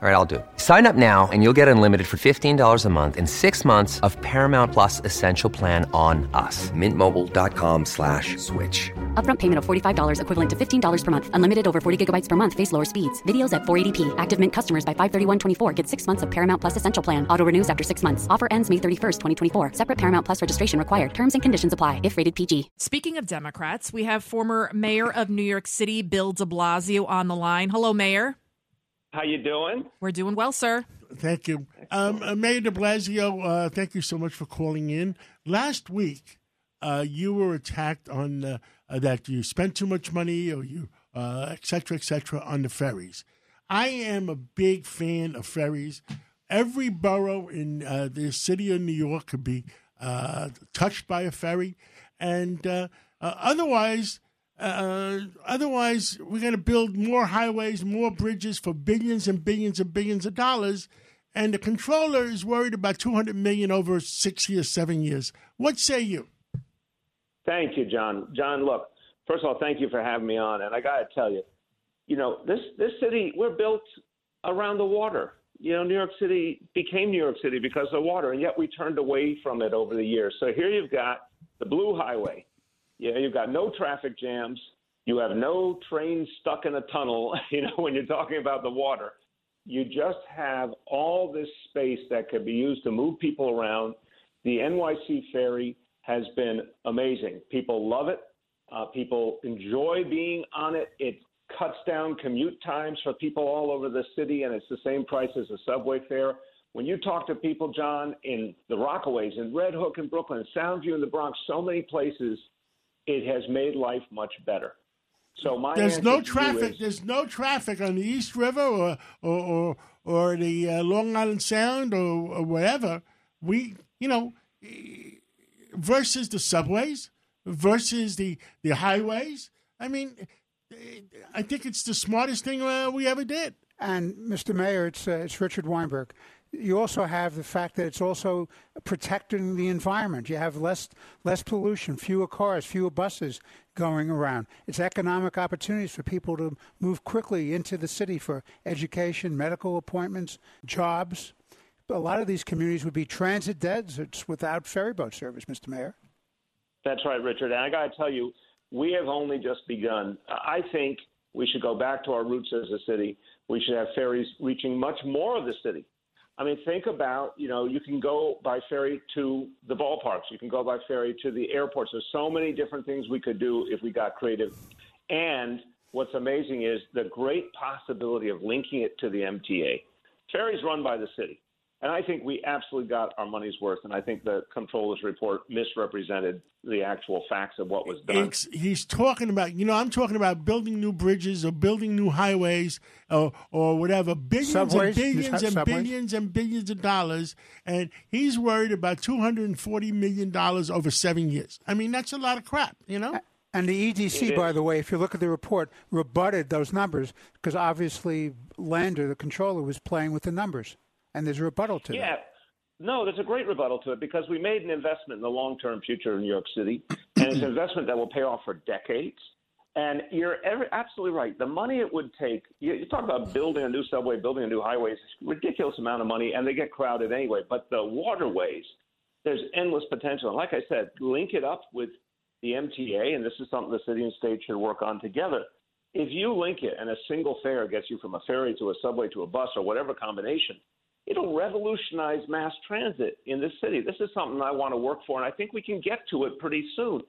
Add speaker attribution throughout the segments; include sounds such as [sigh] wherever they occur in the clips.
Speaker 1: All right, I'll do it. Sign up now and you'll get unlimited for $15 a month in six months of Paramount Plus Essential Plan on us. Mintmobile.com slash switch.
Speaker 2: Upfront payment of $45 equivalent to $15 per month. Unlimited over 40 gigabytes per month. Face lower speeds. Videos at 480p. Active Mint customers by 531.24 get six months of Paramount Plus Essential Plan. Auto renews after six months. Offer ends May 31st, 2024. Separate Paramount Plus registration required. Terms and conditions apply if rated PG.
Speaker 3: Speaking of Democrats, we have former mayor of New York City, Bill de Blasio, on the line. Hello, Mayor.
Speaker 4: How you doing?
Speaker 3: We're doing well, sir.
Speaker 5: Thank you. Um, uh, Mayor de Blasio, uh, thank you so much for calling in. Last week, uh, you were attacked on uh, uh, that you spent too much money or you, uh, et cetera, et cetera, on the ferries. I am a big fan of ferries. Every borough in uh, the city of New York could be uh, touched by a ferry. And uh, uh, otherwise, uh, otherwise, we're going to build more highways, more bridges for billions and billions and billions of dollars. And the controller is worried about 200 million over six years, seven years. What say you?
Speaker 4: Thank you, John. John, look, first of all, thank you for having me on. And I got to tell you, you know, this this city we're built around the water. You know, New York City became New York City because of the water, and yet we turned away from it over the years. So here you've got the Blue Highway. You know, you've got no traffic jams. You have no trains stuck in a tunnel. [laughs] You know, when you're talking about the water, you just have all this space that could be used to move people around. The NYC ferry has been amazing. People love it. Uh, people enjoy being on it. It cuts down commute times for people all over the city, and it's the same price as a subway fare. When you talk to people, John, in the Rockaways, in Red Hook, in Brooklyn, Soundview, in the Bronx, so many places, it has made life much better. So my
Speaker 5: There's no traffic.
Speaker 4: is-
Speaker 5: There's no traffic on the East River or or or, or the uh, Long Island Sound or, or whatever. We, you know, versus the subways, versus the the highways. I mean, I think it's the smartest thing uh, we ever did.
Speaker 6: And Mr. Mayor, it's uh, it's Richard Weinberg. You also have the fact that it's also protecting the environment. You have less less pollution, fewer cars, fewer buses going around. It's economic opportunities for people to move quickly into the city for education, medical appointments, jobs. A lot of these communities would be transit deserts without ferry boat service, Mr. Mayor.
Speaker 4: That's right, Richard. And I got to tell you, we have only just begun. I think we should go back to our roots as a city. We should have ferries reaching much more of the city. I mean, think about, you know, you can go by ferry to the ballparks, you can go by ferry to the airports. There's so many different things we could do if we got creative. And what's amazing is the great possibility of linking it to the MTA. Ferries run by the city. And I think we absolutely got our money's worth. And I think the controller's report misrepresented the actual facts of what was done.
Speaker 5: It's, he's talking about, you know, I'm talking about building new bridges or building new highways or, or whatever, billions
Speaker 6: Subways?
Speaker 5: and billions and
Speaker 6: subways?
Speaker 5: billions and billions of dollars. And he's worried about $240 million over seven years. I mean, that's a lot of crap, you know?
Speaker 6: And the EDC, by the way, if you look at the report, rebutted those numbers because obviously Lander, the controller, was playing with the numbers, and there's a rebuttal to it.
Speaker 4: Yeah.
Speaker 6: that.
Speaker 4: No, there's a great rebuttal to it because we made an investment in the long term future of New York City, and it's an [clears throat] investment that will pay off for decades. And you're every, absolutely right. The money it would take, you, you talk about building a new subway, building a new highway, it's a ridiculous amount of money, and they get crowded anyway. But the waterways, there's endless potential. And like I said, link it up with the MTA, and this is something the city and state should work on together. If you link it and a single fare gets you from a ferry to a subway to a bus or whatever combination, it'll revolutionize mass transit in this city. This is something I want to work for, and I think we can get to it pretty soon.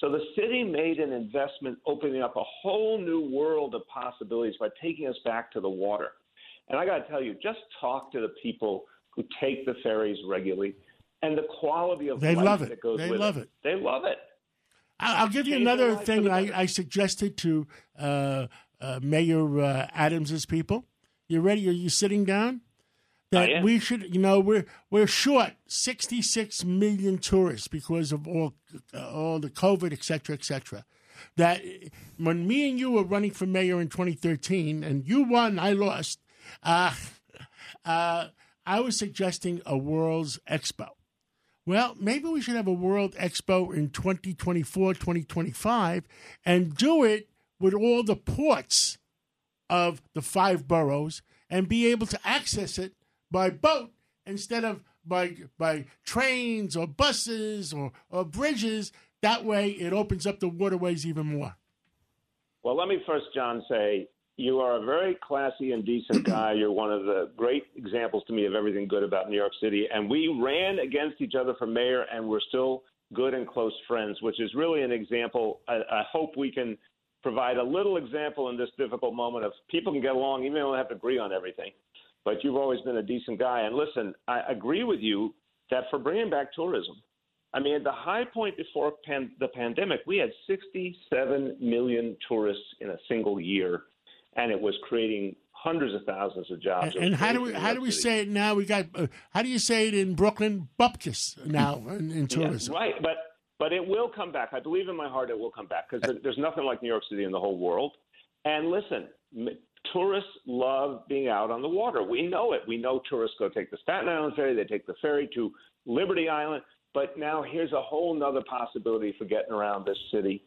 Speaker 4: So the city made an investment opening up a whole new world of possibilities by taking us back to the water. And I got to tell you, just talk to the people who take the ferries regularly and the quality of
Speaker 5: They
Speaker 4: life
Speaker 5: love it.
Speaker 4: that goes
Speaker 5: They
Speaker 4: with
Speaker 5: love it.
Speaker 4: They love it.
Speaker 5: I'll, I'll give you another thing I. I suggested to uh, uh, Mayor uh, Adams's people. You ready? Are you sitting down? That we should, you know, we're we're short 66 million tourists because of all uh, all the COVID, et cetera, et cetera. That when me and you were running for mayor in 2013, and you won, I lost. Uh, uh, I was suggesting a World's Expo Well, maybe we should have a World Expo in 2024, 2025, and do it with all the ports of the five boroughs and be able to access it by boat instead of by by trains or buses or, or bridges. That way, it opens up the waterways even more.
Speaker 4: Well, let me first, John, say you are a very classy and decent [clears throat] guy. You're one of the great examples to me of everything good about New York City. And we ran against each other for mayor, and we're still good and close friends, which is really an example. I, I hope we can provide a little example in this difficult moment of people can get along even though they don't have to agree on everything. But you've always been a decent guy. And listen, I agree with you that for bringing back tourism, I mean, at the high point before pan- the pandemic, we had 67 million tourists in a single year, and it was creating hundreds of thousands of jobs.
Speaker 5: And, and how do we how do we
Speaker 4: City.
Speaker 5: say it now? We got uh, how do you say it in Brooklyn? Bupkis now [laughs] in, in
Speaker 4: Yeah,
Speaker 5: tourism.
Speaker 4: right, but but it will come back. I believe in my heart it will come back because there's nothing like New York City in the whole world. And listen, tourists love being out on the water. We know it. We know tourists go take the Staten Island ferry. They take the ferry to Liberty Island. But now here's a whole nother possibility for getting around this city,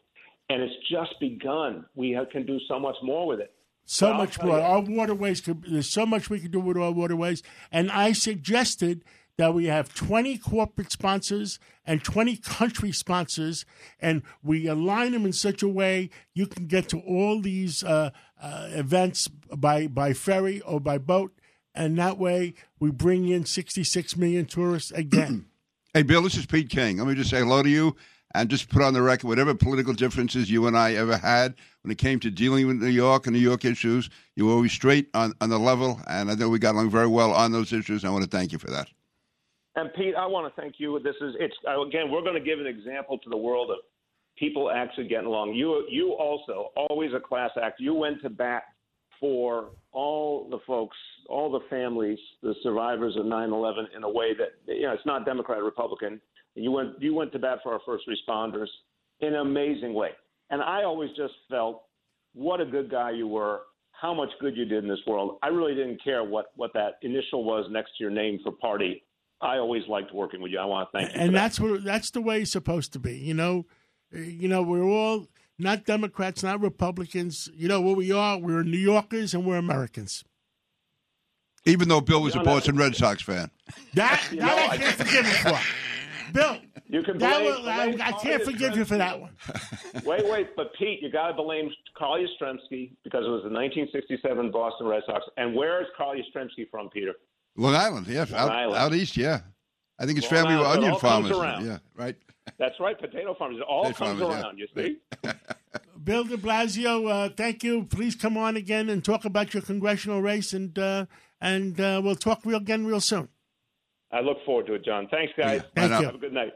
Speaker 4: and it's just begun. We have, can do so much more with it.
Speaker 5: So much more.
Speaker 4: you-
Speaker 5: Our waterways could. There's so much we can do with our waterways. And I suggested that we have 20 corporate sponsors and 20 country sponsors, and we align them in such a way you can get to all these uh, uh, events by by ferry or by boat, and that way we bring in 66 million tourists again. [clears throat]
Speaker 7: Hey, Bill, this is Pete King. Let me just say hello to you and just put on the record whatever political differences you and I ever had when it came to dealing with New York and New York issues, you were always straight on, on the level, and I think we got along very well on those issues. I want to thank you for that.
Speaker 4: And Pete, I want to thank you. This is it's again. We're going to give an example to the world of people actually getting along. You you also always a class act. You went to bat for all the folks, all the families, the survivors of 9/11 in a way that you know it's not Democrat or Republican. You went you went to bat for our first responders in an amazing way. And I always just felt what a good guy you were. How much good you did in this world. I really didn't care what what that initial was next to your name for party. I always liked working with you. I want to thank you. for
Speaker 5: and
Speaker 4: that.
Speaker 5: that's what that's the way it's supposed to be. You know, you know we're all not Democrats, not Republicans. You know what we are? We're New Yorkers and we're Americans.
Speaker 7: Even though Bill was a
Speaker 4: You know,
Speaker 7: Boston Red Sox fan.
Speaker 5: That [laughs] that
Speaker 4: know,
Speaker 5: I
Speaker 4: I-
Speaker 5: can't forgive you for, Bill.
Speaker 4: You can
Speaker 5: that
Speaker 4: blame-
Speaker 5: will- I,
Speaker 4: blame
Speaker 5: I
Speaker 4: Carl
Speaker 5: can't forgive you for that one. [laughs]
Speaker 4: Wait, wait, but Pete, you got to blame Carl Yastrzemski because it was the 1967 Boston Red Sox. And where is Carl Yastrzemski from, Peter?
Speaker 7: Long Island, yeah. out,
Speaker 4: Island.
Speaker 7: out east, yeah. I think his
Speaker 4: Long
Speaker 7: family were
Speaker 4: Island, it
Speaker 7: onion
Speaker 4: all
Speaker 7: farmers. Yeah, right.
Speaker 4: That's right, potato farmers. It all
Speaker 7: Potato
Speaker 4: comes
Speaker 7: farmers, yeah.
Speaker 4: around. You see? [laughs]
Speaker 5: Bill De Blasio, uh, thank you. Please come on again and talk about your congressional race, and uh, and uh, we'll talk real again real soon.
Speaker 4: I look forward to it, John. Thanks, guys.
Speaker 7: Yeah,
Speaker 5: Thank you.
Speaker 4: Have a good night.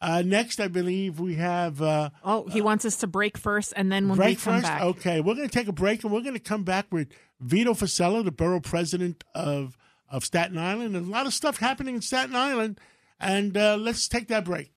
Speaker 5: Uh, next, I believe we have uh,
Speaker 3: Oh, he wants us to break first, and then when we
Speaker 5: break
Speaker 3: come
Speaker 5: first.
Speaker 3: back,
Speaker 5: Okay, we're going to take a break, and we're going to come back with Vito Fossella, the borough president of of Staten Island. There's a lot of stuff happening in Staten Island, and uh, let's take that break.